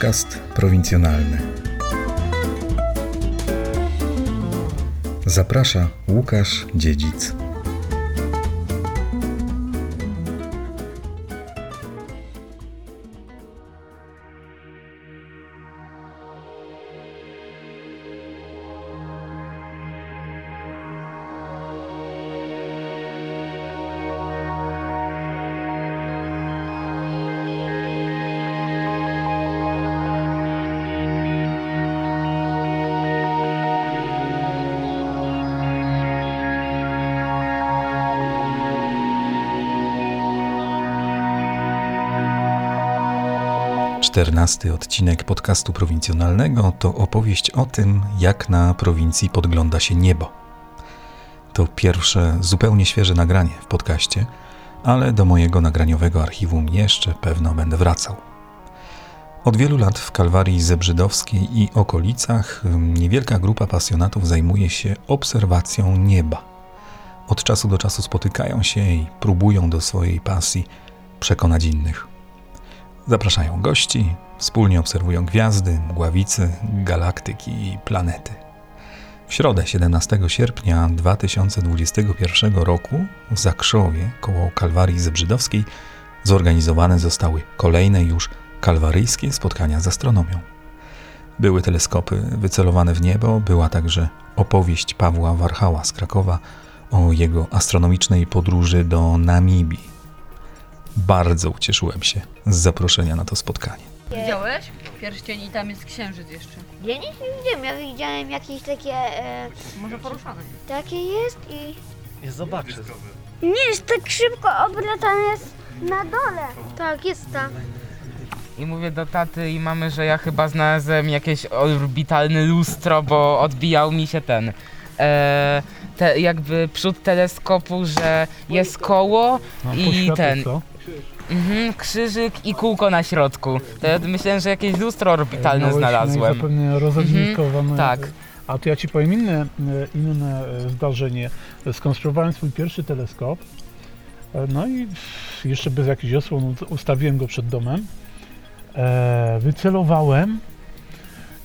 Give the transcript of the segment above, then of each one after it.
Podcast prowincjonalny. Zaprasza Łukasz Dziedzic. 14 odcinek podcastu prowincjonalnego to opowieść o tym, jak na prowincji podgląda się niebo. To pierwsze zupełnie świeże nagranie w podcaście, ale do mojego nagraniowego archiwum jeszcze pewno będę wracał. Od wielu lat w Kalwarii Zebrzydowskiej i okolicach niewielka grupa pasjonatów zajmuje się obserwacją nieba. Od czasu do czasu spotykają się i próbują do swojej pasji przekonać innych. Zapraszają gości, wspólnie obserwują gwiazdy, mgławice, galaktyki i planety. W środę 17 sierpnia 2021 roku w Zakrzowie koło Kalwarii Zebrzydowskiej zorganizowane zostały kolejne już kalwaryjskie spotkania z astronomią. Były teleskopy wycelowane w niebo, była także opowieść Pawła Warchała z Krakowa o jego astronomicznej podróży do Namibii bardzo ucieszyłem się z zaproszenia na to spotkanie. Widziałeś? Pierścień i tam jest księżyc jeszcze. Ja nic nie widziałem, ja widziałem jakieś takie, e, Może poruszane. takie jest i Nie zobaczę. nie jest tak szybko obracane jest na dole. Tak, jest tam. I mówię do taty i mamy, że ja chyba znalazłem jakieś orbitalne lustro, bo odbijał mi się ten. E, te, jakby przód teleskopu, że jest koło i ten. Mhm, krzyżyk i kółko na środku. To ja myślałem, że jakieś lustro orbitalne Miałeś znalazłem. Zapewne rozednikowane. tak. A to ja ci powiem inne, inne e, zdarzenie. Skonstruowałem swój pierwszy teleskop. e, No i jeszcze bez jakichś osłon ustawiłem go przed domem. E, wycelowałem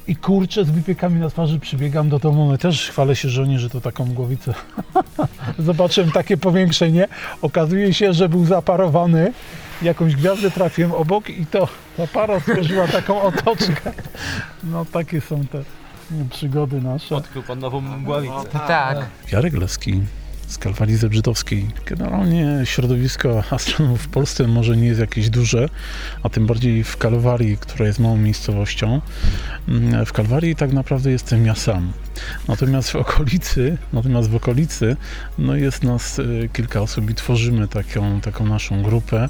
i kurczę z wypiekami na twarzy przybiegam do domu. No też chwalę się żonie, że to taką głowicę. Zobaczyłem takie powiększenie. Okazuje się, że był zaparowany. Jakąś gwiazdę trafiłem obok i to ta para stworzyła taką otoczkę. No takie są te nie, przygody nasze. Odkrył pan nową mgławicę. Tak. Jarek Leski z Kalwarii Zebrzydowskiej. Generalnie środowisko astronomów w Polsce może nie jest jakieś duże, a tym bardziej w Kalwarii, która jest małą miejscowością. Mm, W Kalwarii tak naprawdę jestem ja sam. Natomiast w okolicy, natomiast w okolicy no jest nas y, kilka osób i tworzymy taką, taką naszą grupę.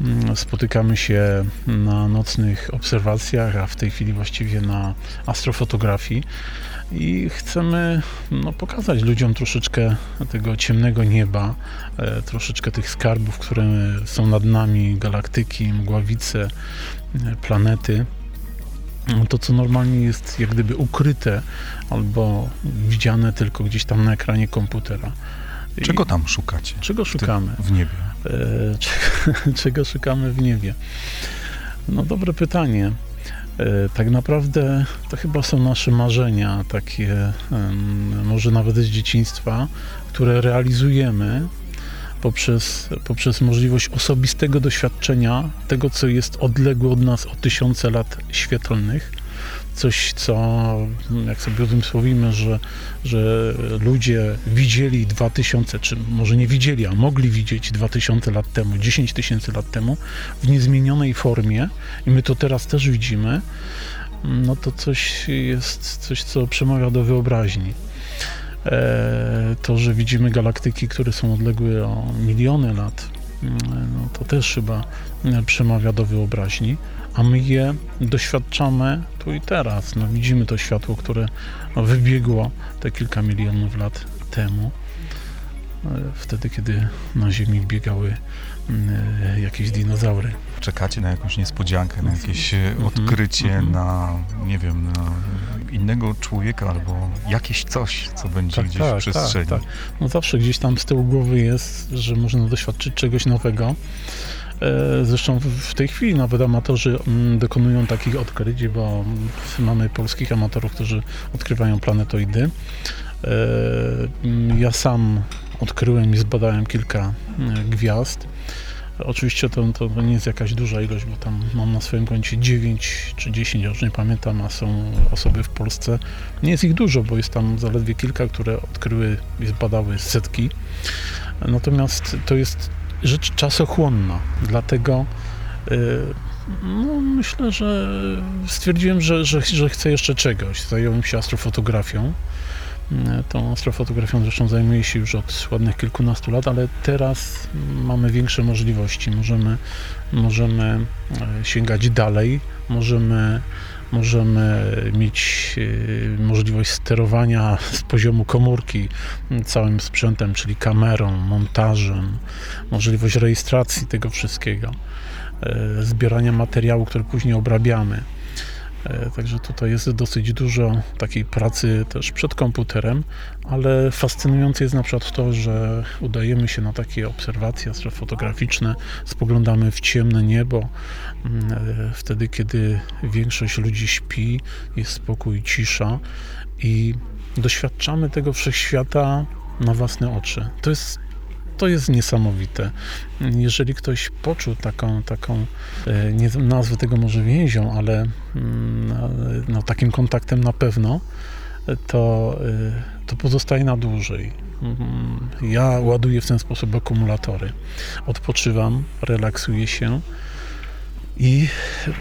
Mm, Spotykamy się na nocnych obserwacjach, a w tej chwili właściwie na astrofotografii i chcemy no, pokazać ludziom troszeczkę tego ciemnego nieba, e, troszeczkę tych skarbów, które są nad nami, galaktyki, mgławice, e, planety. No, To, co normalnie jest jak gdyby ukryte albo widziane tylko gdzieś tam na ekranie komputera. Czego tam szukacie? czego szukamy? W niebie. E, czego, czego szukamy w niebie? No dobre pytanie. E, Tak naprawdę to chyba są nasze marzenia, takie może nawet z dzieciństwa, które realizujemy poprzez, poprzez możliwość osobistego doświadczenia tego, co jest odległe od nas o tysiące lat świetlnych. Coś, co, jak sobie o tym słowimy, że, że ludzie widzieli 2000, czy może nie widzieli, a mogli widzieć 2000 lat temu, 10 tysięcy lat temu, w niezmienionej formie, i my to teraz też widzimy, no to coś jest, coś, co przemawia do wyobraźni. E, to, że widzimy galaktyki, które są odległe o miliony lat, mm, no to też chyba przemawia do wyobraźni, a my je doświadczamy tu i teraz. No, widzimy to światło, które wybiegło te kilka milionów lat temu, e, wtedy, kiedy na Ziemi biegały mm, jakieś dinozaury. Czekacie na jakąś niespodziankę, na jakieś e, Mhm, odkrycie, mhm. na, nie wiem, na innego człowieka albo jakieś coś, co będzie gdzieś w przestrzeni. Tak, tak. No zawsze gdzieś tam z tyłu głowy jest, że można doświadczyć czegoś nowego. E, Zresztą w- tej chwili nawet amatorzy mm, dokonują takich odkryć, bo mamy polskich amatorów, którzy odkrywają planetoidy. E, mm, Ja sam odkryłem i zbadałem kilka gwiazd. Oczywiście to, to nie jest jakaś duża ilość, bo tam mam na swoim koncie 9 czy 10, już nie pamiętam, a są osoby w Polsce. Nie jest ich dużo, bo jest tam zaledwie kilka, które odkryły i zbadały setki. Natomiast to jest rzecz czasochłonna, dlatego y, no, myślę, że stwierdziłem, że, że, że chcę jeszcze czegoś. Zająłem się astrofotografią. Y, Tą astrofotografią zresztą zajmuję się już od ładnych kilkunastu lat, ale teraz mamy większe możliwości. Możemy, możemy e, sięgać dalej, możemy, możemy mieć e, możliwość sterowania z poziomu komórki całym sprzętem, czyli kamerą, montażem, możliwość rejestracji tego wszystkiego, e, zbierania materiału, który później obrabiamy. E, Także tutaj jest dosyć dużo takiej pracy też przed komputerem, ale fascynujące jest na przykład to, że udajemy się na takie obserwacje astrofotograficzne, spoglądamy w ciemne niebo, mm, e, wtedy kiedy większość ludzi śpi, jest spokój, cisza i doświadczamy tego wszechświata na własne oczy. To jest to jest niesamowite. Jeżeli ktoś poczuł taką, taką e, nie nazwę tego może więzią, ale mm, no, takim kontaktem na pewno, to, e, to pozostaje na dłużej. Mm, Ja ładuję w ten sposób akumulatory. Odpoczywam, relaksuję się i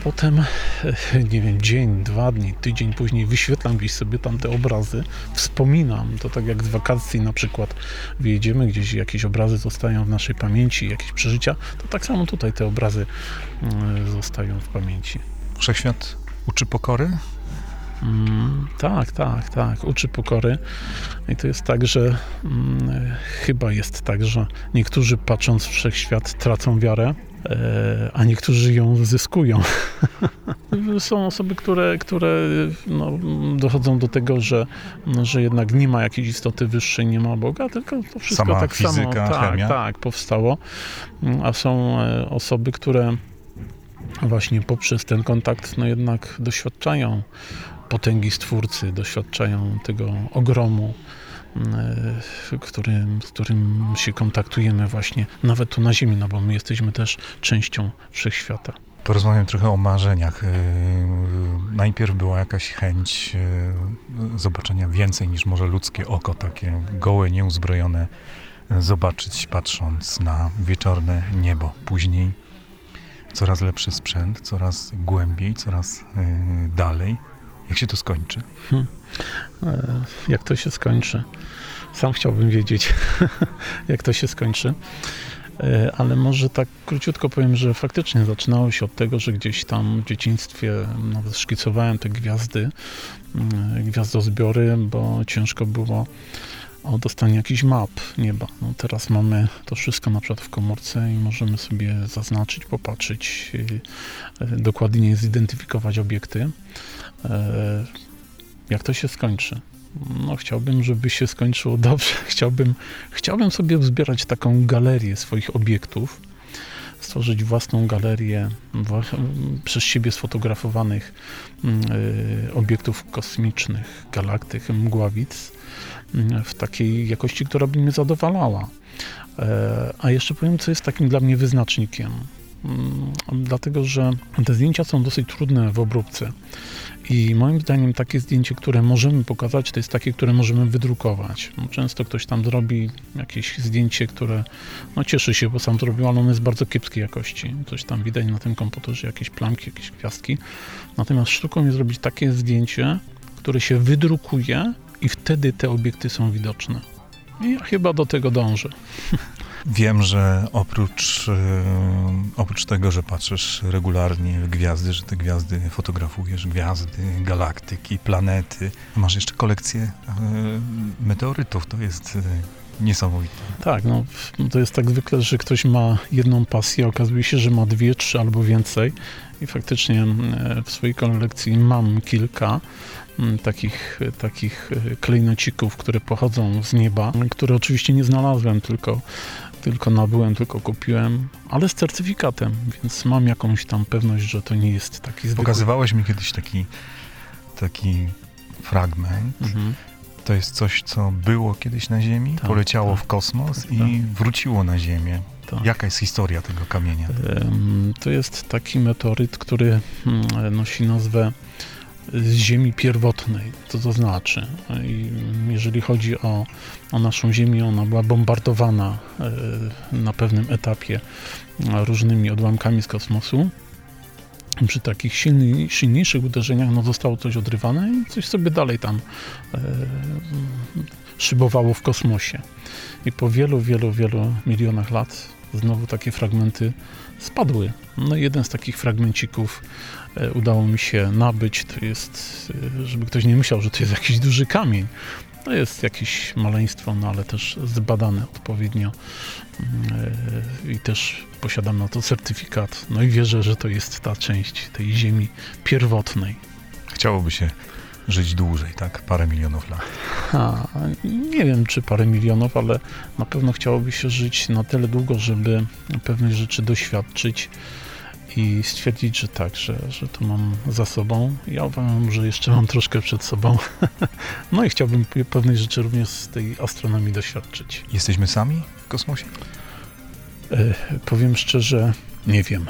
potem, e, nie wiem, dzień, dwa dni, tydzień później wyświetlam gdzieś sobie tam te obrazy, wspominam. To tak jak z wakacji na przykład wyjedziemy gdzieś, jakieś obrazy zostają w naszej pamięci, jakieś przeżycia, to tak samo tutaj te obrazy mm, zostają w pamięci. Wszechświat uczy pokory? Mm, tak, tak, tak. Uczy pokory. I to jest tak, że mm, chyba jest tak, że niektórzy patrząc w wszechświat tracą wiarę, a niektórzy ją zyskują. Są osoby, które, które no, dochodzą do tego, że, że jednak nie ma jakiejś istoty wyższej, nie ma Boga, tylko to wszystko Sama tak samo fizyka, tak, chemia? tak, powstało. A są e, osoby, które właśnie poprzez ten kontakt no jednak doświadczają potęgi Stwórcy, doświadczają tego ogromu, e, którym, z którym się kontaktujemy właśnie nawet tu na Ziemi, no bo my jesteśmy też częścią Wszechświata. Porozmawiam trochę o marzeniach. Yy, Najpierw była jakaś chęć yy, zobaczenia więcej niż może ludzkie oko, takie gołe, nieuzbrojone, zobaczyć patrząc na wieczorne niebo. Później coraz lepszy sprzęt, coraz głębiej, coraz dalej. Jak się to skończy? E, Jak to się skończy? Sam chciałbym wiedzieć, jak to się skończy. E, Ale może tak króciutko powiem, że faktycznie zaczynało się od tego, że gdzieś tam w dzieciństwie nawet szkicowałem te gwiazdy, mm, gwiazdozbiory, bo ciężko było o dostanie jakichś map nieba. No teraz mamy to wszystko na przykład w komórce i możemy sobie zaznaczyć, popatrzeć, y, dokładnie zidentyfikować obiekty. E, Jak to się skończy? No, chciałbym, żeby się skończyło dobrze. Chciałbym, chciałbym sobie zbierać taką galerię swoich obiektów, stworzyć własną galerię przez siebie sfotografowanych mm, y, obiektów kosmicznych, galaktyk, mgławic mm, w takiej jakości, która by mnie zadowalała. E, A jeszcze powiem, co jest takim dla mnie wyznacznikiem. Mm, Dlatego, że te zdjęcia są dosyć trudne w obróbce. I moim zdaniem takie zdjęcie, które możemy pokazać, to jest takie, które możemy wydrukować. No, Często ktoś tam zrobi jakieś zdjęcie, które no, cieszy się, bo sam zrobił, ale ono jest bardzo kiepskiej jakości. Coś tam widać na tym komputerze, jakieś plamki, jakieś gwiazdki. Natomiast sztuką jest zrobić takie zdjęcie, które się wydrukuje i wtedy te obiekty są widoczne. I ja chyba do tego dążę. Wiem, że oprócz, yy, oprócz tego, że patrzysz regularnie w gwiazdy, że te gwiazdy fotografujesz, gwiazdy, galaktyki, planety, masz jeszcze kolekcję yy, meteorytów. To jest yy, niesamowite. Tak, no to jest tak zwykle, że ktoś ma jedną pasję, okazuje się, że ma dwie, trzy albo więcej i faktycznie w swojej kolekcji mam kilka takich, takich klejnocików, które pochodzą z nieba, które oczywiście nie znalazłem, tylko, tylko nabyłem, tylko kupiłem, ale z certyfikatem, więc mam jakąś tam pewność, że to nie jest taki zwykły. Pokazywałeś mi kiedyś taki, taki fragment. Mhm. To jest coś, co było kiedyś na Ziemi, Tak, poleciało tak, w kosmos tak, i wróciło na Ziemię. Tak. Jaka jest historia tego kamienia? To jest taki meteoryt, który mm, nosi nazwę z Ziemi pierwotnej. Co to znaczy? Jeżeli chodzi o, o naszą Ziemię, ona była bombardowana e, na pewnym etapie różnymi odłamkami z kosmosu. Przy takich silny, silniejszych uderzeniach no, zostało coś odrywane i coś sobie dalej tam e, szybowało w kosmosie. I po wielu, wielu, wielu milionach lat znowu takie fragmenty spadły. No jeden z takich fragmencików udało mi się nabyć. To jest, e, żeby ktoś nie myślał, że to jest jakiś duży kamień. To jest jakieś maleństwo, no ale też zbadane odpowiednio Mm, e, i też posiadam na to certyfikat. No i wierzę, że to jest ta część tej ziemi pierwotnej. Chciałoby się żyć dłużej, tak? Parę milionów lat. Ha, nie wiem, czy parę milionów, ale na pewno chciałoby się żyć na tyle długo, żeby pewnych rzeczy doświadczyć i stwierdzić, że tak, że, że to mam za sobą. Ja uważam, że jeszcze mam troszkę przed sobą. No i chciałbym pe- pewnych rzeczy również z tej astronomii doświadczyć. Jesteśmy sami w kosmosie? E, powiem szczerze, nie wiem.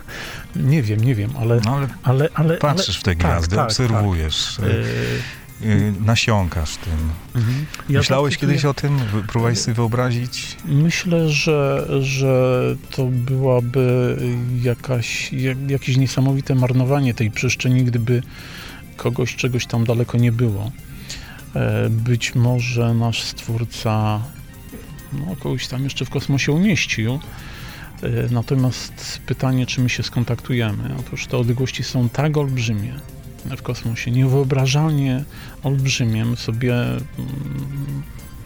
nie wiem, nie wiem, ale... No ale ale, ale patrzysz w te tak, gwiazdy, tak, obserwujesz, ale, y, e, y, nasiąkasz tym. mhm. Ja Myślałeś praktykuję- kiedyś o tym? Próbowałeś sobie wyobrazić? Myślę, że, że to byłaby jakaś, jak, jakieś niesamowite marnowanie tej przestrzeni, gdyby kogoś czegoś tam daleko nie było. E, Być może nasz stwórca no, kogoś tam jeszcze w kosmosie umieścił. E, Natomiast pytanie, czy my się skontaktujemy? Otóż te odległości są tak olbrzymie w kosmosie, niewyobrażalnie olbrzymie. My sobie mm,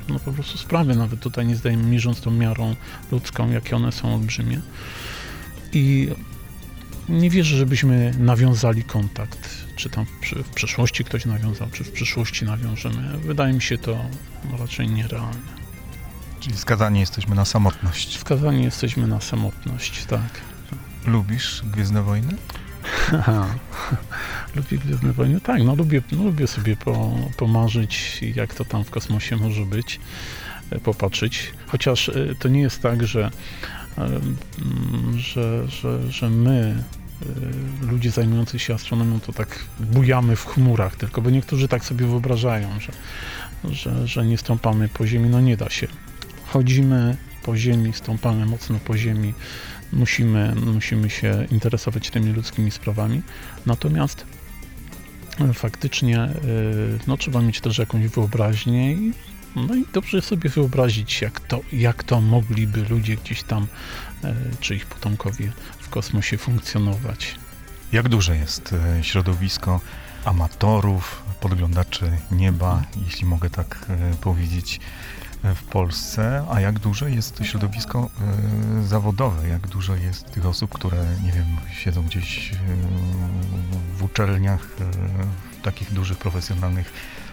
no po prostu sprawy nawet tutaj nie zdajemy, mierząc tą miarą ludzką, jakie one są olbrzymie. I nie wierzę, żebyśmy nawiązali kontakt, czy tam w przeszłości ktoś nawiązał, czy w przyszłości nawiążemy. Wydaje mi się to raczej nierealne. Czyli skazani jesteśmy na samotność. Skazani jesteśmy na samotność, tak. Lubisz Gwiezdne Wojny? Lubię Gwiezdne Wojny? Tak, no lubię, no lubię sobie po, pomarzyć, jak to tam w kosmosie może być, e, popatrzeć. Chociaż e, to nie jest tak, że, e, mm, że, że, że my, ludzie zajmujący się astronomią, to tak bujamy w chmurach tylko, bo niektórzy tak sobie wyobrażają, że, że, że nie stąpamy po ziemi. No nie da się. Chodzimy po ziemi, stąpamy mocno po ziemi, musimy, musimy się interesować tymi ludzkimi sprawami. Natomiast e, faktycznie e, no, trzeba mieć też jakąś wyobraźnię i, no i dobrze sobie wyobrazić, jak to, jak to mogliby ludzie gdzieś tam, e, czy ich potomkowie w kosmosie funkcjonować. Jak duże jest środowisko amatorów, podglądaczy nieba, jeśli mogę tak powiedzieć, w Polsce, a jak duże jest to środowisko e, zawodowe, jak dużo jest tych osób, które, nie wiem, siedzą gdzieś e, w uczelniach, e, w takich dużych, profesjonalnych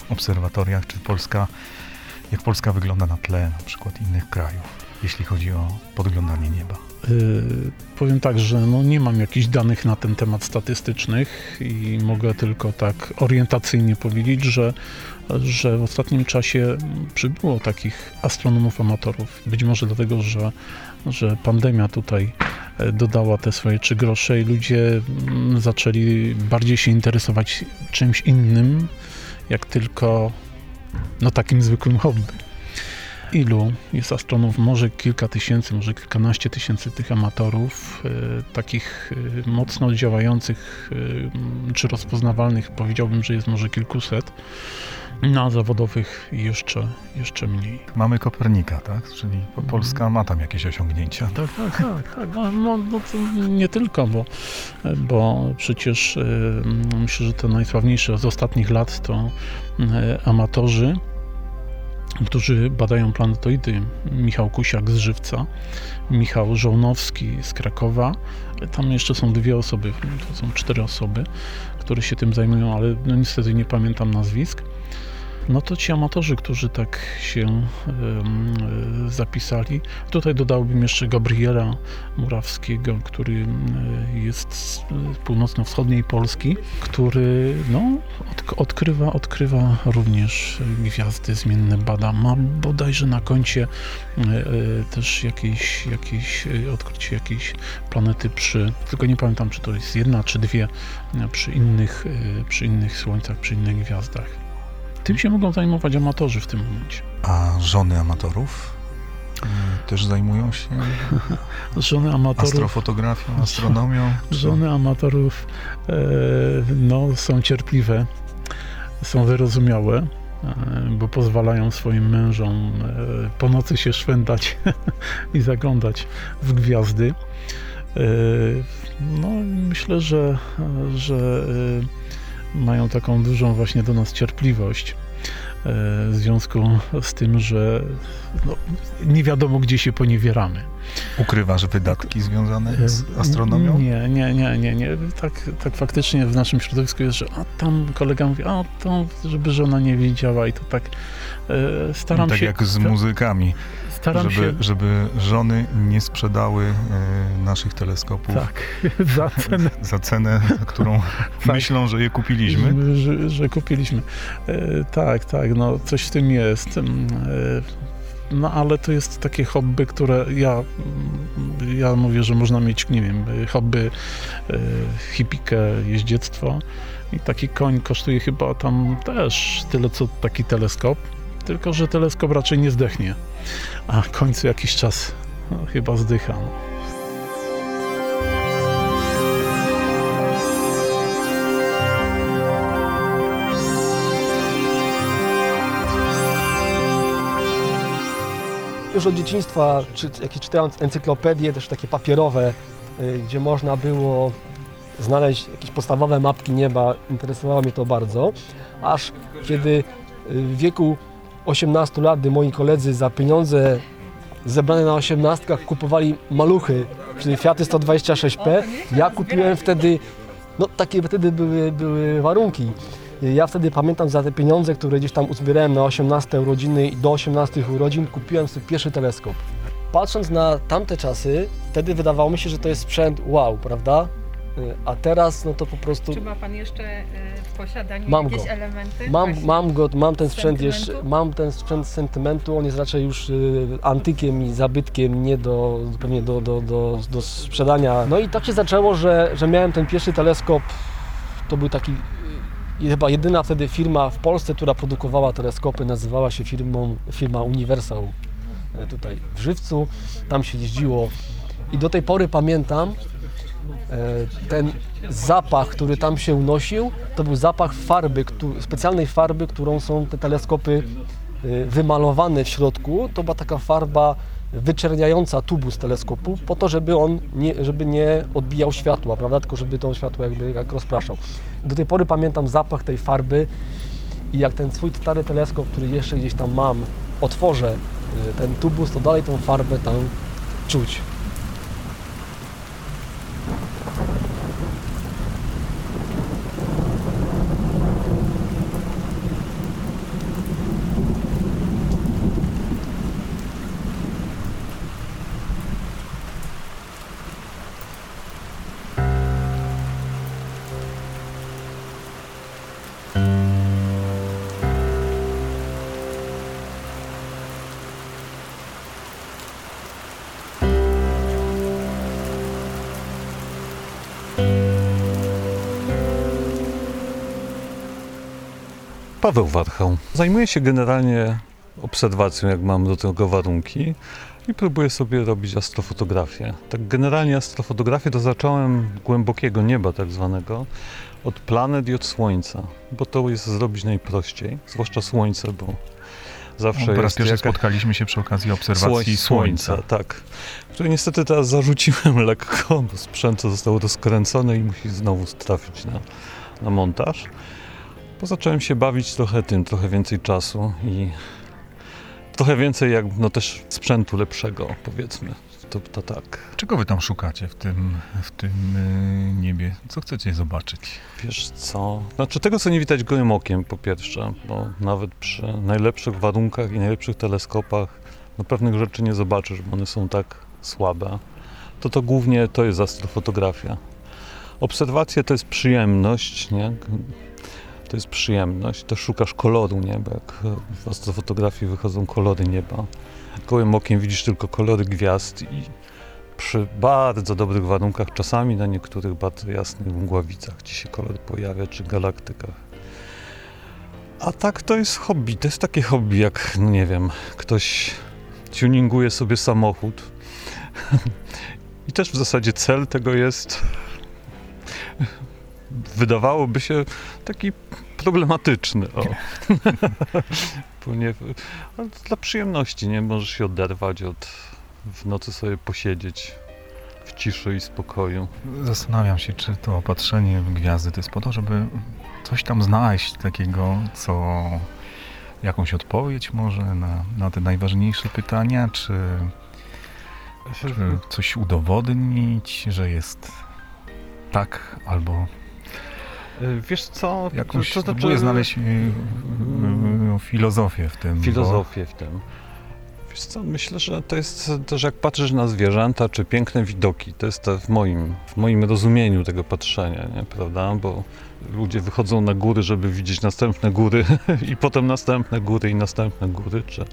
obserwatoriach, czy Polska, jak Polska wygląda na tle na przykład innych krajów, jeśli chodzi o podglądanie nieba. Yy, powiem tak, że no nie mam jakichś danych na ten temat statystycznych i mogę tylko tak orientacyjnie powiedzieć, że, że w ostatnim czasie przybyło takich astronomów amatorów. Być może dlatego, że, że pandemia tutaj e, dodała te swoje trzy grosze i ludzie mm, zaczęli bardziej się interesować czymś innym, jak tylko no takim zwykłym hobby. Ilu jest astronomów? Może kilka tysięcy, może kilkanaście tysięcy tych amatorów, e, takich e, mocno działających e, czy rozpoznawalnych, powiedziałbym, że jest może kilkuset, no a zawodowych jeszcze, jeszcze mniej. Mamy Kopernika, tak? Czyli po- Polska ma tam jakieś osiągnięcia. Tak, tak, tak. tak. No, no, no to nie tylko, bo, bo przecież myślę, że te najsławniejsze z ostatnich lat to amatorzy którzy badają planetoidy. Michał Kusiak z Żywca, Michał Żołnowski z Krakowa. Tam jeszcze są dwie osoby, to są cztery osoby, które się tym zajmują, ale no niestety nie pamiętam nazwisk. No to ci amatorzy, którzy tak się e, zapisali. Tutaj dodałbym jeszcze Gabriela Murawskiego, który jest z e, północno-wschodniej Polski, który no, odk- odkrywa, odkrywa również gwiazdy zmienne, bada. Ma bodajże na koncie e, e, też jakieś, jakieś odkrycie jakiejś planety przy, tylko nie pamiętam czy to jest jedna czy dwie, przy innych, przy innych słońcach, przy innych gwiazdach. Tym się mogą zajmować amatorzy w tym momencie. A żony amatorów y, też zajmują się Żony amatorów, astrofotografią, astronomią? czy- żony amatorów e, no, są cierpliwe, są wyrozumiałe, e, bo pozwalają swoim mężom e, po nocy się szwendać i zaglądać w gwiazdy. E, no, myślę, że, że e, mają taką dużą właśnie do nas cierpliwość. e, W związku z tym, że no, nie wiadomo, gdzie się poniewieramy. Ukrywasz wydatki związane z astronomią? Nie, nie, nie, nie, nie. Tak, tak faktycznie w naszym środowisku jest, że a tam kolega mówi, a to żeby żona nie widziała i to tak e, staram tak się. jak z muzykami, Staram żeby, się. żeby żony nie sprzedały e, naszych teleskopów Tak, za cenę, za cenę, którą myślą, że je kupiliśmy. Że, że kupiliśmy. E, tak, tak, no coś w tym jest. Mm, E, no ale to jest takie hobby, które ja, mm, ja mówię, że można mieć, nie wiem, hobby, e, hipikę, jeździectwo i taki koń kosztuje chyba tam też tyle, co taki teleskop, tylko że teleskop raczej nie zdechnie, a koń co jakiś czas no, chyba zdycha. No. Już od dzieciństwa, czy, encyklopedie, też takie papierowe, y, gdzie można było znaleźć jakieś podstawowe mapki nieba, interesowało mnie to bardzo. Aż kiedy y, w wieku 18 lat, gdy moi koledzy za pieniądze zebrane na osiemnastkach kupowali maluchy, czyli Fiaty 126P, ja kupiłem wtedy, no takie wtedy były, były warunki. Ja wtedy pamiętam za te pieniądze, które gdzieś tam uzbierałem na 18 urodziny i do 18 urodzin, kupiłem sobie pierwszy teleskop. Patrząc na tamte czasy, wtedy wydawało mi się, że to jest sprzęt wow, prawda? Y, A teraz no to po prostu Czy ma pan jeszcze y, w posiadaniu Mam jakieś go. elementy? mam, mam go, mam ten sprzęt Sentymentu? jeszcze, mam ten sprzęt z sentymentu, on jest raczej już y, antykiem i zabytkiem, nie do, pewnie do, do, do, do sprzedania. No i tak się zaczęło, że, że miałem ten pierwszy teleskop, to był taki chyba jedyna wtedy firma w Polsce, która produkowała teleskopy, nazywała się firmą, firma Universal tutaj w Żywcu. Tam się jeździło i do tej pory pamiętam ten zapach, który tam się unosił, to był zapach farby, specjalnej farby, którą są te teleskopy e, wymalowane w środku. To była taka farba wyczerniająca tubus teleskopu po to, żeby on nie, żeby nie odbijał światła, prawda? Tylko żeby to światło jakby jak rozpraszał. Do tej pory pamiętam zapach tej farby i jak ten swój stary teleskop, który jeszcze gdzieś tam mam, otworzę y, ten tubus, to dalej tą farbę tam czuć. Paweł Warchał. Zajmuję się generalnie obserwacją, jak mam do tego warunki i próbuję sobie robić astrofotografię. Tak generalnie astrofotografię to zacząłem głębokiego nieba tak zwanego, od planet i od Słońca, bo to jest zrobić najprościej, zwłaszcza Słońce, bo zawsze Po raz pierwszy jaka... spotkaliśmy się przy okazji obserwacji słońca. tak. Który niestety teraz zarzuciłem lekko, bo sprzęt został rozkręcony i musi znowu trafić na, na montaż. Bo zacząłem się bawić trochę tym, trochę więcej czasu i trochę więcej jak, no też sprzętu lepszego, powiedzmy. To, to tak. Czego wy tam szukacie w tym, w tym y, niebie? Co chcecie zobaczyć? Wiesz co? Znaczy tego, co nie widać gołym okiem, po pierwsze, bo nawet przy najlepszych warunkach i najlepszych teleskopach no pewnych rzeczy nie zobaczysz, bo one są tak słabe. To to głównie to jest astrofotografia. Obserwacja to jest przyjemność, nie? To jest przyjemność. To szukasz koloru nieba, jak w astrofotografii wychodzą kolory nieba. Gołym okiem widzisz tylko kolory gwiazd i przy bardzo dobrych warunkach, czasami na niektórych bardzo jasnych mgławicach ci się kolor pojawia, czy galaktykach. A tak to jest hobby. To jest takie hobby, jak, no nie wiem, ktoś tuninguje sobie samochód. I też w zasadzie cel tego jest, wydawałoby się, taki problematyczny. O. Ale dla przyjemności, nie? Możesz się oderwać od, w nocy sobie posiedzieć w ciszy i spokoju. Zastanawiam się, czy to opatrzenie w gwiazdy to jest po to, żeby coś tam znaleźć takiego, co jakąś odpowiedź może na, na te najważniejsze pytania, czy, coś udowodnić, że jest tak albo Wiesz co? jakąś, to znaczy- próbuję znaleźć y, y, filozofię w tym. bo- filozofię w tym. Wiesz co, myślę, że to jest też jak patrzysz na zwierzęta, czy piękne widoki, to jest to w moim, w moim rozumieniu tego patrzenia, nie, prawda? Bo ludzie wychodzą na góry, żeby widzieć następne góry i potem następne góry i następne góry, czy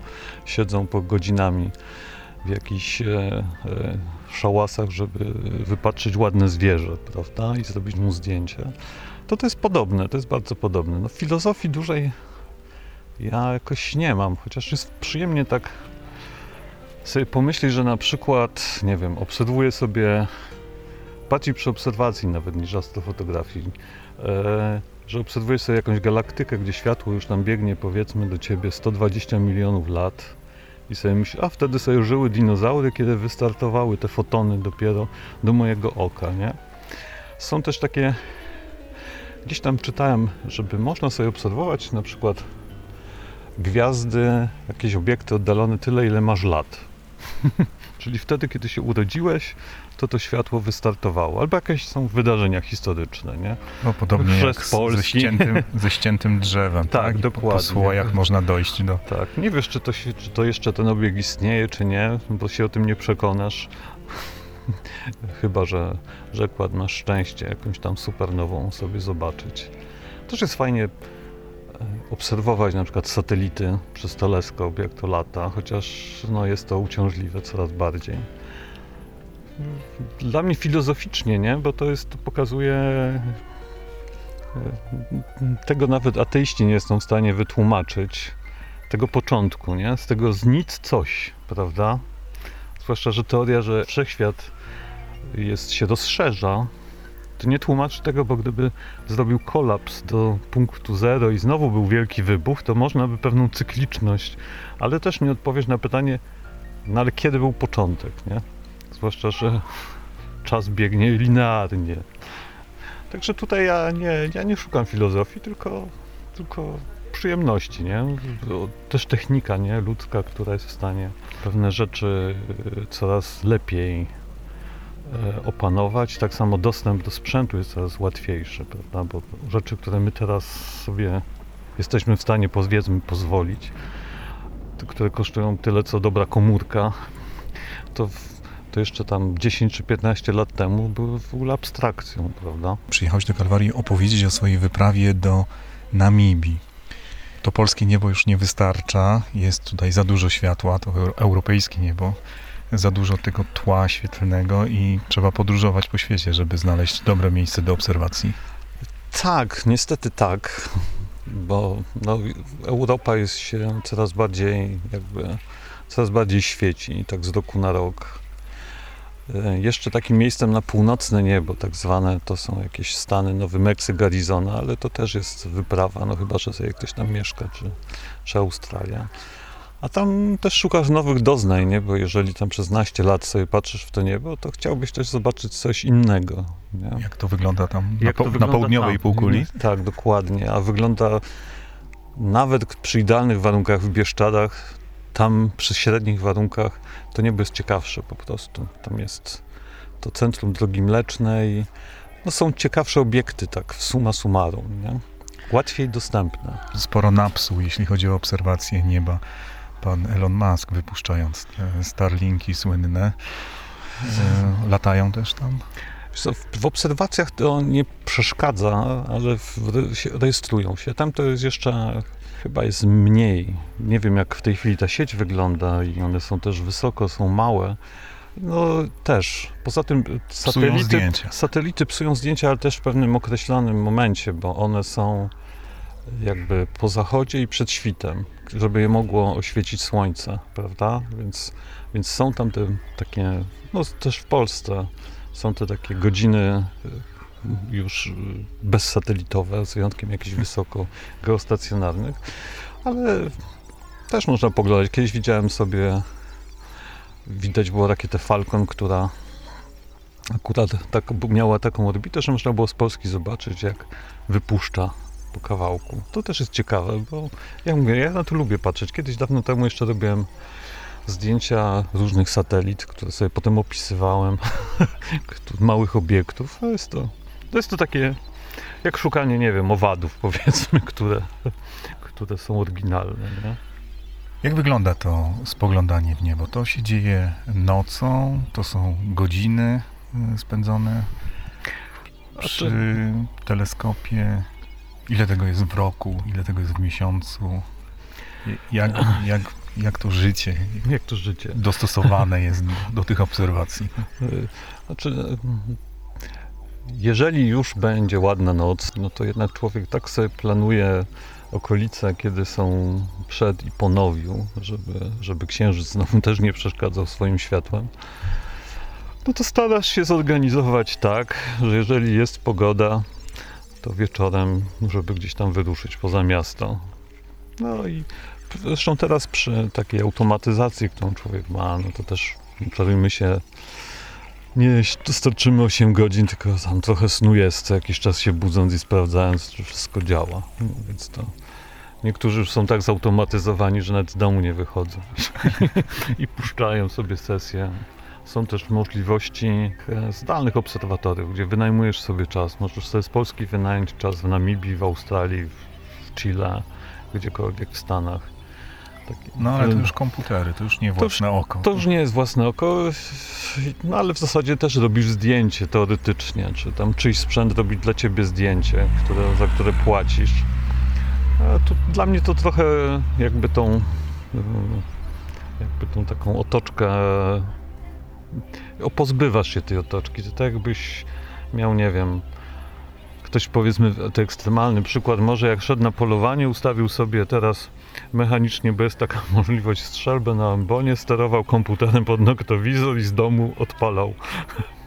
siedzą po godzinami w jakichś e, e, szałasach, żeby wypatrzyć ładne zwierzę, prawda? I zrobić mu zdjęcie. To to jest podobne, to jest bardzo podobne. No filozofii dużej ja jakoś nie mam, chociaż jest przyjemnie tak sobie pomyśleć, że na przykład, nie wiem, obserwuję sobie, bardziej przy obserwacji nawet niż astrofotografii, e, że obserwujesz sobie jakąś galaktykę, gdzie światło już tam biegnie powiedzmy do ciebie 120 milionów lat i sobie myślisz, a wtedy sobie żyły dinozaury, kiedy wystartowały te fotony dopiero do mojego oka, nie? Są też takie, gdzieś tam czytałem, żeby można sobie obserwować na przykład gwiazdy, jakieś obiekty oddalone tyle, ile masz lat. Czyli wtedy, kiedy się urodziłeś, to to światło wystartowało. Albo jakieś są wydarzenia historyczne, nie? No, podobnie Chrzest jak z, ze, Polski. ściętym, ze ściętym drzewem. Tak, I Po, po dokładnie. słojach można dojść do... Tak, nie wiesz, czy to, się, czy to jeszcze ten obiekt istnieje, czy nie, bo się o tym nie przekonasz. Chyba, że, że masz szczęście jakąś tam supernową sobie zobaczyć. Też jest fajnie e, obserwować na przykład satelity przez teleskop, jak to lata, chociaż no, jest to uciążliwe coraz bardziej. Dla mnie filozoficznie, nie? Bo to jest, to pokazuje e, tego nawet ateiści nie są w stanie wytłumaczyć tego początku, nie? Z tego z nic coś, prawda? Zwłaszcza, że teoria, że wszechświat jest, się rozszerza, to nie tłumaczy tego, bo gdyby zrobił kolaps do punktu zero i znowu był wielki wybuch, to można by pewną cykliczność, ale też nie odpowiesz na pytanie, no ale kiedy był początek, nie? Zwłaszcza, że czas biegnie linearnie. Także tutaj ja nie, ja nie szukam filozofii, tylko, tylko przyjemności, nie? Też technika, nie? Ludzka, która jest w stanie pewne rzeczy y, coraz lepiej opanować. Tak samo dostęp do sprzętu jest coraz łatwiejszy, prawda? Bo rzeczy, które my teraz sobie jesteśmy w stanie, powiedzmy, pozwolić, które kosztują tyle, co dobra komórka, to, to jeszcze tam 10 czy 15 lat temu były w ogóle abstrakcją, prawda? Przyjechałeś do Kalwarii opowiedzieć o swojej wyprawie do Namibii. To polskie niebo już nie wystarcza, jest tutaj za dużo światła, to eu- europejskie niebo, za dużo tego tła świetlnego i trzeba podróżować po świecie, żeby znaleźć dobre miejsce do obserwacji. Tak, niestety tak, bo no, Europa jest się coraz bardziej jakby coraz bardziej świeci, tak z roku na rok. E, Jeszcze takim miejscem na północne niebo, tak zwane, to są jakieś Stany, Nowy Meksyk, Arizona, ale to też jest wyprawa, no chyba, że sobie ktoś tam mieszka, czy, czy Australia. A tam też szukasz nowych doznań, nie? Bo jeżeli tam przez naście lat sobie patrzysz w to niebo, to chciałbyś też zobaczyć coś innego. Nie? Jak to wygląda tam na, po, na wygląda południowej tam? półkuli? Tak, dokładnie. A wygląda nawet przy idealnych warunkach w Bieszczadach tam przy średnich warunkach to niebo jest ciekawsze po prostu. Tam jest to centrum drogi mlecznej. No są ciekawsze obiekty, tak, w summa summarum, nie? Łatwiej dostępne. Sporo napsuł, jeśli chodzi o obserwację nieba. Pan Elon Musk wypuszczając te Starlinki słynne. E, latają też tam. W, obserwacjach to nie przeszkadza, ale rejestrują się. Tam to jest jeszcze chyba jest mniej. Nie wiem, jak w tej chwili ta sieć wygląda i one są też wysoko, są małe. No też. Poza tym satelity, zdjęcia. satelity psują zdjęcia, ale też w pewnym określonym momencie, bo one są jakby po zachodzie i przed świtem, żeby je mogło oświecić słońce, prawda? Więc, więc są tam te takie, no też w Polsce są te takie godziny y, już y, bezsatelitowe, z wyjątkiem jakichś wysoko geostacjonarnych, ale też można poglądać. Kiedyś widziałem sobie, widać było rakietę Falcon, która akurat tak, miała taką orbitę, że można było z Polski zobaczyć, jak wypuszcza po kawałku. To też jest ciekawe, bo ja mówię, ja na to lubię patrzeć. Kiedyś dawno temu jeszcze robiłem zdjęcia różnych satelit, które sobie potem opisywałem, małych obiektów. No jest to, to jest to takie jak szukanie, nie wiem, owadów powiedzmy, które, które są oryginalne. Nie? Jak wygląda to spoglądanie w niebo? To się dzieje nocą, to są godziny y, spędzone przy teleskopie. Ile tego jest w roku, ile tego jest w miesiącu? Jak, jak, jak to życie Jak to życie? dostosowane jest do, do tych obserwacji? Znaczy, jeżeli już będzie ładna noc, no to jednak człowiek tak sobie planuje okolice, kiedy są przed i po nowiu, żeby, żeby księżyc znowu też nie przeszkadzał swoim światłem. No to starasz się zorganizować tak, że jeżeli jest pogoda, to wieczorem, żeby gdzieś tam wyruszyć poza miasto. No i zresztą teraz przy takiej automatyzacji, którą człowiek ma, no to też czarujmy się, nie dostarczymy 8 godzin, tylko tam trochę snu jest, co jakiś czas się budząc i sprawdzając, czy wszystko działa. No, więc to niektórzy już są tak zautomatyzowani, że nawet z domu nie wychodzą i puszczają sobie sesję. Są też możliwości e, zdalnych obserwatorów, gdzie wynajmujesz sobie czas. Możesz sobie z Polski wynająć czas w Namibii, w Australii, w Chile, gdziekolwiek w Stanach. Taki- No ale to już komputery, to już nie To już- własne oko. To już nie jest własne oko, no ale w zasadzie też robisz zdjęcie teoretycznie, czy tam czyjś sprzęt robi dla ciebie zdjęcie, które, za które płacisz. A to, dla mnie to trochę jakby tą, mm, jakby tą taką otoczkę, pozbywasz się tej otoczki, to tak jakbyś miał, nie wiem, ktoś powiedzmy, to ekstremalny przykład, może jak szedł na polowanie, ustawił sobie teraz mechanicznie, bo jest taka możliwość strzelby na ambonie, sterował komputerem pod noktowizor i z domu odpalał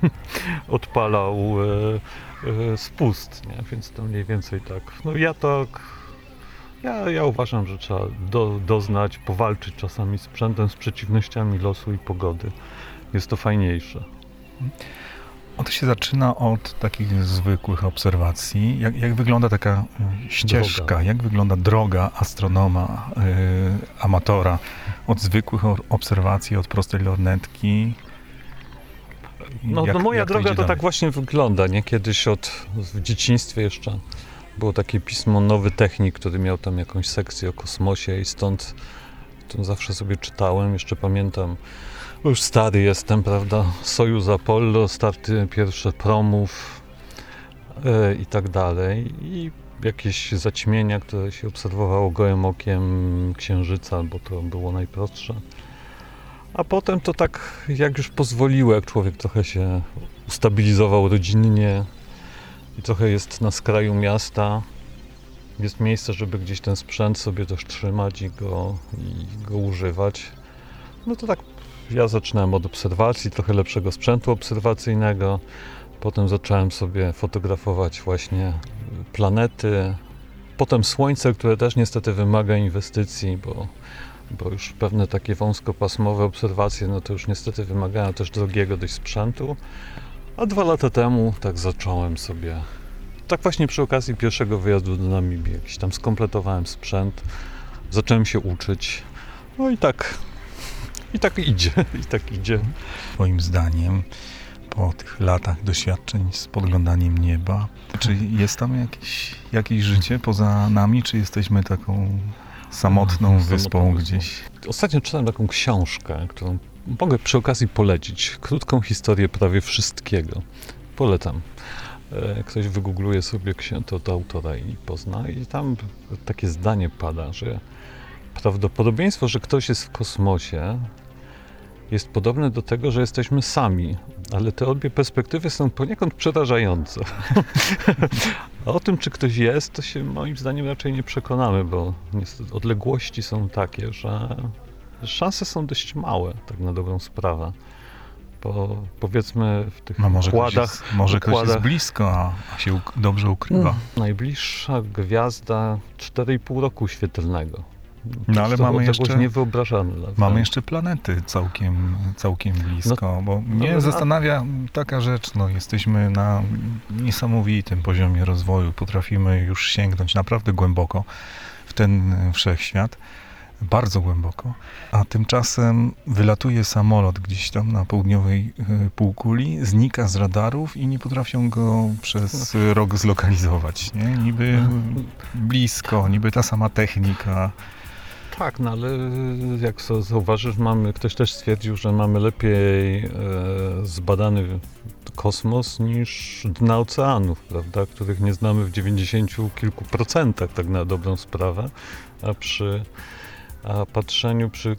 odpalał e, e, spust, nie? więc to mniej więcej tak. No ja tak, ja, ja uważam, że trzeba do, doznać, powalczyć czasami sprzętem, z przeciwnościami losu i pogody. Jest to fajniejsze. To się zaczyna od takich zwykłych obserwacji. Jak, jak wygląda taka y, ścieżka, Droga. jak wygląda droga astronoma, y, amatora od zwykłych obserwacji, od prostej lornetki? No, Jak- no moja droga to dalej? tak właśnie wygląda, nie? Kiedyś od, w dzieciństwie jeszcze było takie pismo Nowy Technik, który miał tam jakąś sekcję o kosmosie i stąd to zawsze sobie czytałem, jeszcze pamiętam, już stary jestem, prawda, Sojuz Apollo, starty pierwsze promów e, i tak dalej i jakieś zaćmienia, które się obserwowało gołym okiem księżyca, bo to było najprostsze. A potem to tak, jak już pozwoliło, jak człowiek trochę się ustabilizował rodzinnie i trochę jest na skraju miasta, jest miejsce, żeby gdzieś ten sprzęt sobie też trzymać i go, i go używać. No to tak ja zaczynałem od obserwacji, trochę lepszego sprzętu obserwacyjnego. Potem zacząłem sobie fotografować właśnie planety. Potem słońce, które też niestety wymaga inwestycji, bo bo już pewne takie wąskopasmowe obserwacje, no to już niestety wymagają też drogiego dość sprzętu. A dwa lata temu tak zacząłem sobie, tak właśnie przy okazji pierwszego wyjazdu do Namibii, jakiś tam skompletowałem sprzęt, zacząłem się uczyć. No i tak, i tak idzie, i tak idzie. Twoim zdaniem, po tych latach doświadczeń z podglądaniem nieba, czy jest tam jakieś, jakieś życie poza nami, czy jesteśmy taką samotną wyspą gdzieś? Ostatnio czytałem taką książkę, którą mogę przy okazji polecić. Krótką historię prawie wszystkiego. Polecam. E, Ktoś wygoogluje sobie to, to autora i pozna. I tam takie zdanie pada, że prawdopodobieństwo, że ktoś jest w kosmosie jest podobne do tego, że jesteśmy sami, ale te obie perspektywy są poniekąd przerażające. A o tym, czy ktoś jest, to się moim zdaniem raczej nie przekonamy, bo niestety odległości są takie, że szanse są dość małe, tak na dobrą sprawę. Bo powiedzmy w tych No może, ktoś układach, jest, może ktoś jest układach blisko, a, się dobrze ukrywa. najbliższa gwiazda 4,5 roku świetlnego. No, ale to mamy jeszcze- niewyobrażalna. dla Mamy jeszcze planety całkiem, całkiem blisko, bo mnie no, zastanawia taka rzecz, no jesteśmy na niesamowitym poziomie rozwoju, potrafimy już sięgnąć naprawdę głęboko w ten wszechświat, bardzo głęboko, a tymczasem wylatuje samolot gdzieś tam na południowej e, półkuli, znika z radarów i nie potrafią go przez rok zlokalizować, nie? Niby blisko, niby ta sama technika, Tak, no ale jak so- zauważysz, mamy, ktoś też stwierdził, że mamy lepiej e, zbadany kosmos niż dna oceanów, prawda, których nie znamy w 90 kilku procentach, tak na dobrą sprawę, a przy a patrzeniu przy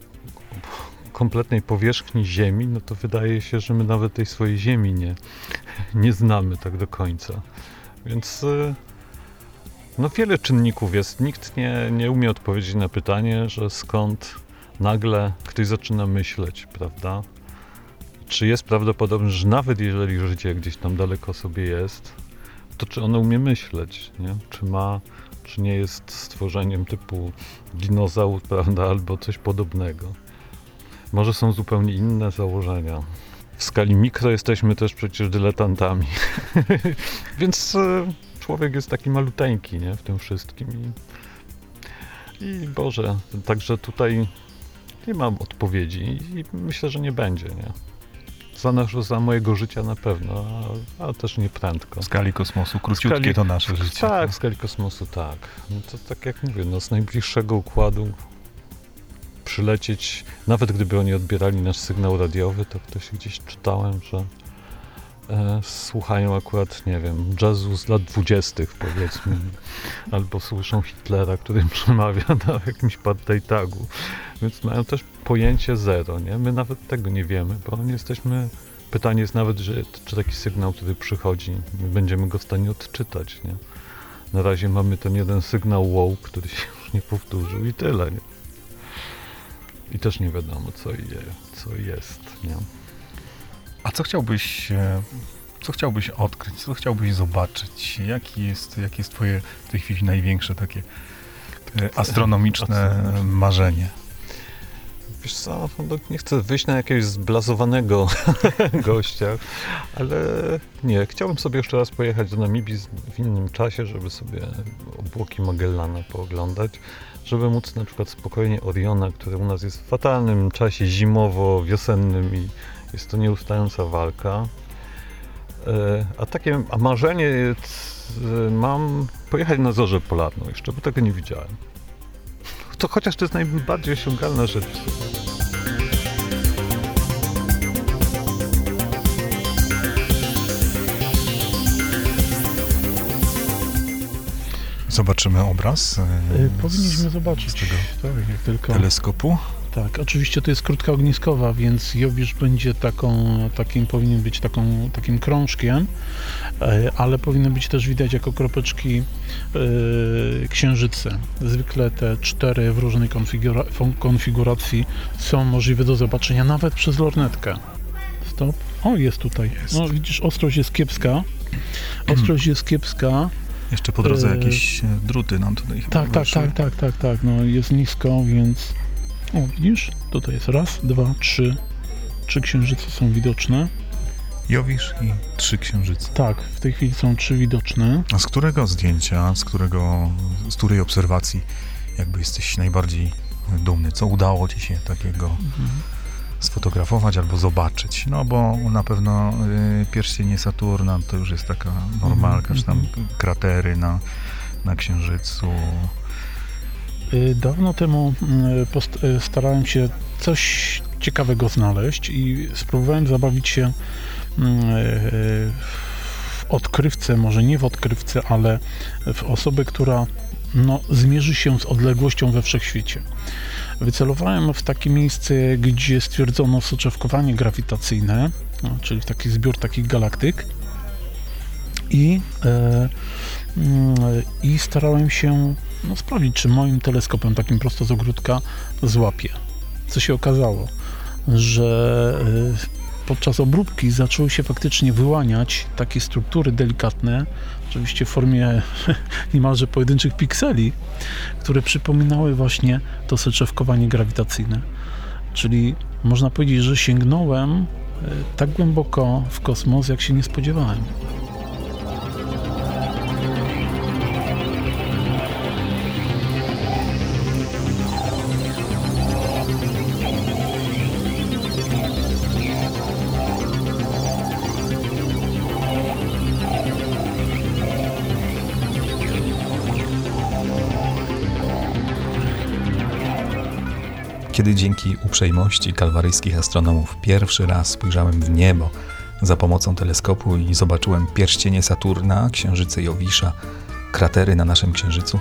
kompletnej powierzchni Ziemi, no to wydaje się, że my nawet tej swojej Ziemi nie, nie znamy tak do końca. Więc e, no wiele czynników jest. Nikt nie, nie umie odpowiedzieć na pytanie, że skąd nagle ktoś zaczyna myśleć, prawda? Czy jest prawdopodobne, że nawet jeżeli życie gdzieś tam daleko sobie jest, to czy ono umie myśleć, nie? Czy ma, czy nie jest stworzeniem typu dinozaur, prawda, albo coś podobnego. Może są zupełnie inne założenia. W skali mikro jesteśmy też przecież dyletantami. Więc e, człowiek jest taki maluteńki, nie, w tym wszystkim. I, I Boże, także tutaj nie mam odpowiedzi i myślę, że nie będzie, nie. Za, nasz, za mojego życia na pewno, a, a też nie prędko. w skali kosmosu, króciutkie skali- to nasze życie. Tak, w skali kosmosu tak. No to tak jak mówię, no z najbliższego układu przylecieć, nawet gdyby oni odbierali nasz sygnał radiowy, to ktoś gdzieś czytałem, że e, słuchają akurat, nie wiem, jazzu z lat dwudziestych powiedzmy, albo słyszą Hitlera, który przemawia na jakimś tagu, więc mają też pojęcie zero, nie? My nawet tego nie wiemy, bo nie jesteśmy Pytanie jest nawet, że, czy taki sygnał, który przychodzi, my będziemy go w stanie odczytać, nie? Na razie mamy ten jeden sygnał wow, który się już nie powtórzył i tyle, nie? I też nie wiadomo, co, je, co jest, nie? A co chciałbyś, e, co chciałbyś odkryć, co chciałbyś zobaczyć? Jaki jest, jakie jest twoje w tej chwili największe takie e, astronomiczne marzenie? Wiesz co, no, nie chcę wyjść na jakiegoś zblazowanego gościa, ale nie, chciałbym sobie jeszcze raz pojechać do Namibii w innym czasie, żeby sobie obłoki Magellana pooglądać, żeby móc na przykład spokojnie Oriona, który u nas jest w fatalnym czasie zimowo-wiosennym i jest to nieustająca walka. E, A takie a marzenie jest, e, mam pojechać na zorzę polarną jeszcze, bo tego nie widziałem. To chociaż to jest najbardziej osiągalna rzecz. w sumie. Zobaczymy obraz e, Y, Powinniśmy zobaczyć z tego tak, teleskopu. Tak, oczywiście to jest krótka ogniskowa, więc Jowisz będzie taką, takim, powinien być taką, takim krążkiem, e, ale powinny być też widać jako kropeczki e, księżyce. Zwykle te cztery w różnej konfigura- konfiguracji są możliwe do zobaczenia nawet przez lornetkę. Stop. O, jest tutaj. Jest. No widzisz, ostrość jest kiepska. Ostrość jest kiepska. Jeszcze po drodze E, jakieś druty nam tutaj chyba Tak, tak, tak, tak, tak, tak. No jest nisko, więc. O, widzisz? Tutaj jest raz, dwa, trzy. Trzy księżyce są widoczne. Jowisz i trzy księżyce. Tak, w tej chwili są trzy widoczne. A z którego zdjęcia, z którego, z której obserwacji jakby jesteś najbardziej dumny? Co udało ci się takiego sfotografować albo zobaczyć? No bo na pewno y, pierścienie Saturna to już jest taka normalka, czy tam kratery na, na Księżycu. Y, Dawno temu y, y, starałem się coś ciekawego znaleźć i spróbowałem zabawić się y, w odkrywcę, może nie w odkrywcę, ale w osobę, która no, zmierzy się z odległością we wszechświecie. Wycelowałem w takie miejsce, gdzie stwierdzono soczewkowanie grawitacyjne, no, czyli taki zbiór takich galaktyk i, e, mm, i starałem się no, sprawdzić, czy moim teleskopem takim prosto z ogródka złapie. Co się okazało, że y, podczas obróbki zaczęły się faktycznie wyłaniać takie struktury delikatne, oczywiście w formie niemalże pojedynczych pikseli, które przypominały właśnie to soczewkowanie grawitacyjne. Czyli można powiedzieć, że sięgnąłem y, tak głęboko w kosmos, jak się nie spodziewałem. Kiedy dzięki uprzejmości kalwaryjskich astronomów pierwszy raz spojrzałem w niebo za pomocą teleskopu i zobaczyłem pierścienie Saturna, księżyce Jowisza, kratery na naszym księżycu,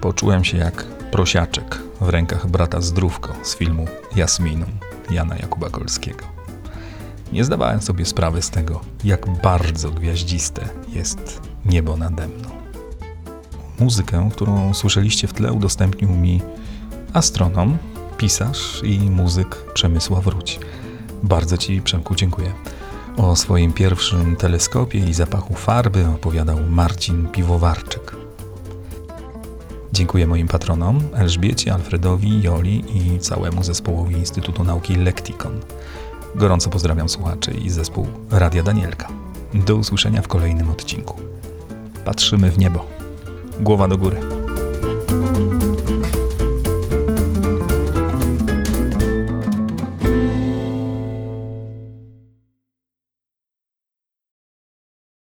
poczułem się jak prosiaczek w rękach brata Zdrówko z filmu Jasminum Jana Jakuba Kolskiego. Nie zdawałem sobie sprawy z tego, jak bardzo gwiaździste jest niebo nade mną. Muzykę, którą słyszeliście w tle, udostępnił mi astronom, pisarz i muzyk Przemysław Wróć. Bardzo Ci, Przemku, dziękuję. O swoim pierwszym teleskopie i zapachu farby opowiadał Marcin Piwowarczyk. Dziękuję moim patronom Elżbiecie, Alfredowi, Joli i całemu zespołowi Instytutu Nauki Lektikon. Gorąco pozdrawiam słuchaczy i zespół Radia Danielka. Do usłyszenia w kolejnym odcinku. Patrzymy w niebo. Głowa do góry.